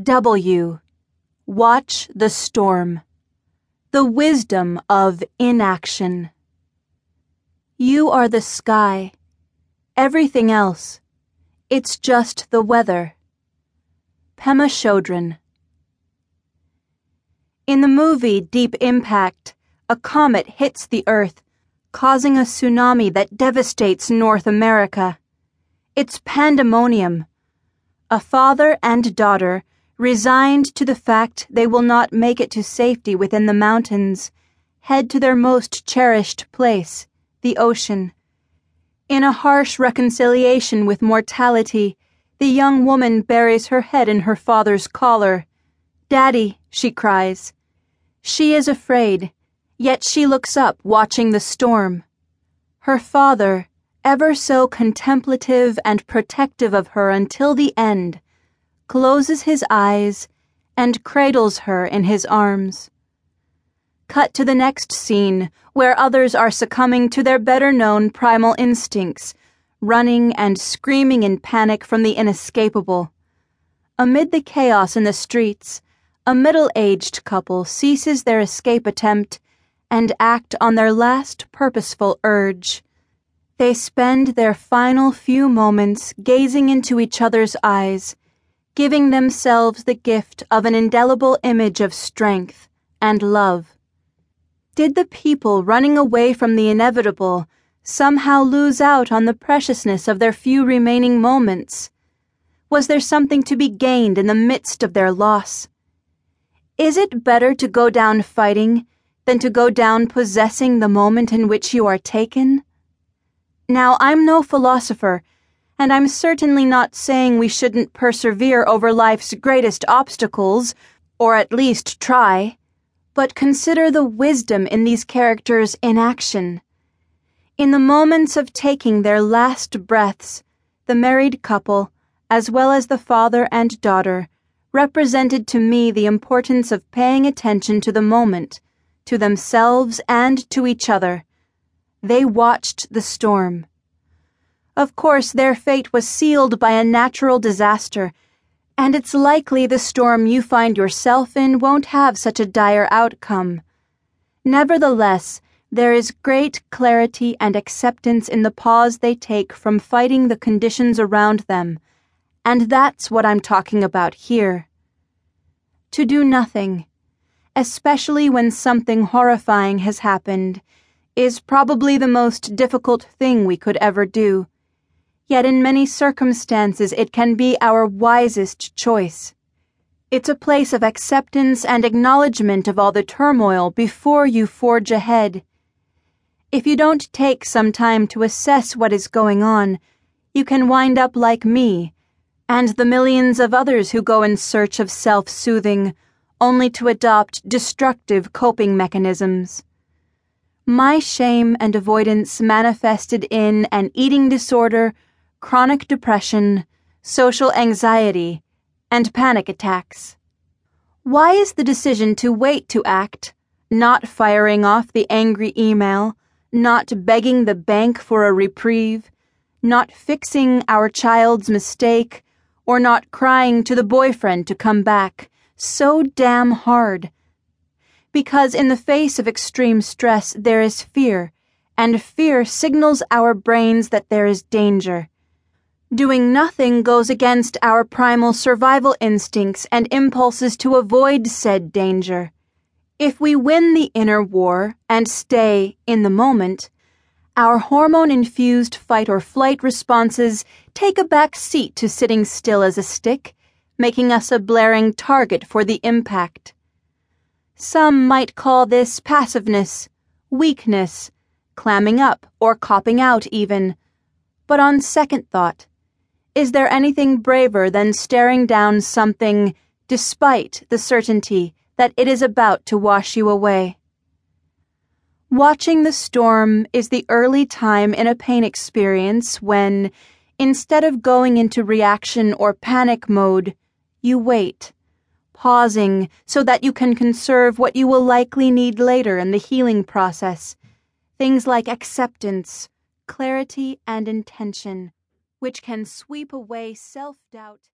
W. Watch the storm. The wisdom of inaction. You are the sky. Everything else. It's just the weather. Pema Chodron. In the movie Deep Impact, a comet hits the Earth, causing a tsunami that devastates North America. It's pandemonium. A father and daughter resigned to the fact they will not make it to safety within the mountains, head to their most cherished place, the ocean. In a harsh reconciliation with mortality, the young woman buries her head in her father's collar. Daddy, she cries. She is afraid, yet she looks up, watching the storm. Her father, ever so contemplative and protective of her until the end, closes his eyes, and cradles her in his arms. Cut to the next scene, where others are succumbing to their better known primal instincts, running and screaming in panic from the inescapable. Amid the chaos in the streets, a middle aged couple ceases their escape attempt and act on their last purposeful urge. They spend their final few moments gazing into each other's eyes giving themselves the gift of an indelible image of strength and love. Did the people running away from the inevitable somehow lose out on the preciousness of their few remaining moments? Was there something to be gained in the midst of their loss? Is it better to go down fighting than to go down possessing the moment in which you are taken? Now, I'm no philosopher and I'm certainly not saying we shouldn't persevere over life's greatest obstacles, or at least try. But consider the wisdom in these characters in action. In the moments of taking their last breaths, the married couple, as well as the father and daughter, represented to me the importance of paying attention to the moment, to themselves and to each other. They watched the storm. Of course, their fate was sealed by a natural disaster, and it's likely the storm you find yourself in won't have such a dire outcome. Nevertheless, there is great clarity and acceptance in the pause they take from fighting the conditions around them, and that's what I'm talking about here. To do nothing, especially when something horrifying has happened, is probably the most difficult thing we could ever do yet in many circumstances it can be our wisest choice. It's a place of acceptance and acknowledgement of all the turmoil before you forge ahead. If you don't take some time to assess what is going on, you can wind up like me and the millions of others who go in search of self soothing, only to adopt destructive coping mechanisms. My shame and avoidance manifested in an eating disorder chronic depression, social anxiety, and panic attacks. Why is the decision to wait to act, not firing off the angry email, not begging the bank for a reprieve, not fixing our child's mistake, or not crying to the boyfriend to come back, so damn hard? Because in the face of extreme stress, there is fear, and fear signals our brains that there is danger. Doing nothing goes against our primal survival instincts and impulses to avoid said danger. If we win the inner war and stay in the moment, our hormone infused fight or flight responses take a back seat to sitting still as a stick, making us a blaring target for the impact. Some might call this passiveness, weakness, clamming up, or copping out, even. But on second thought, is there anything braver than staring down something despite the certainty that it is about to wash you away? Watching the storm is the early time in a pain experience when, instead of going into reaction or panic mode, you wait, pausing so that you can conserve what you will likely need later in the healing process. Things like acceptance, clarity, and intention which can sweep away self doubt.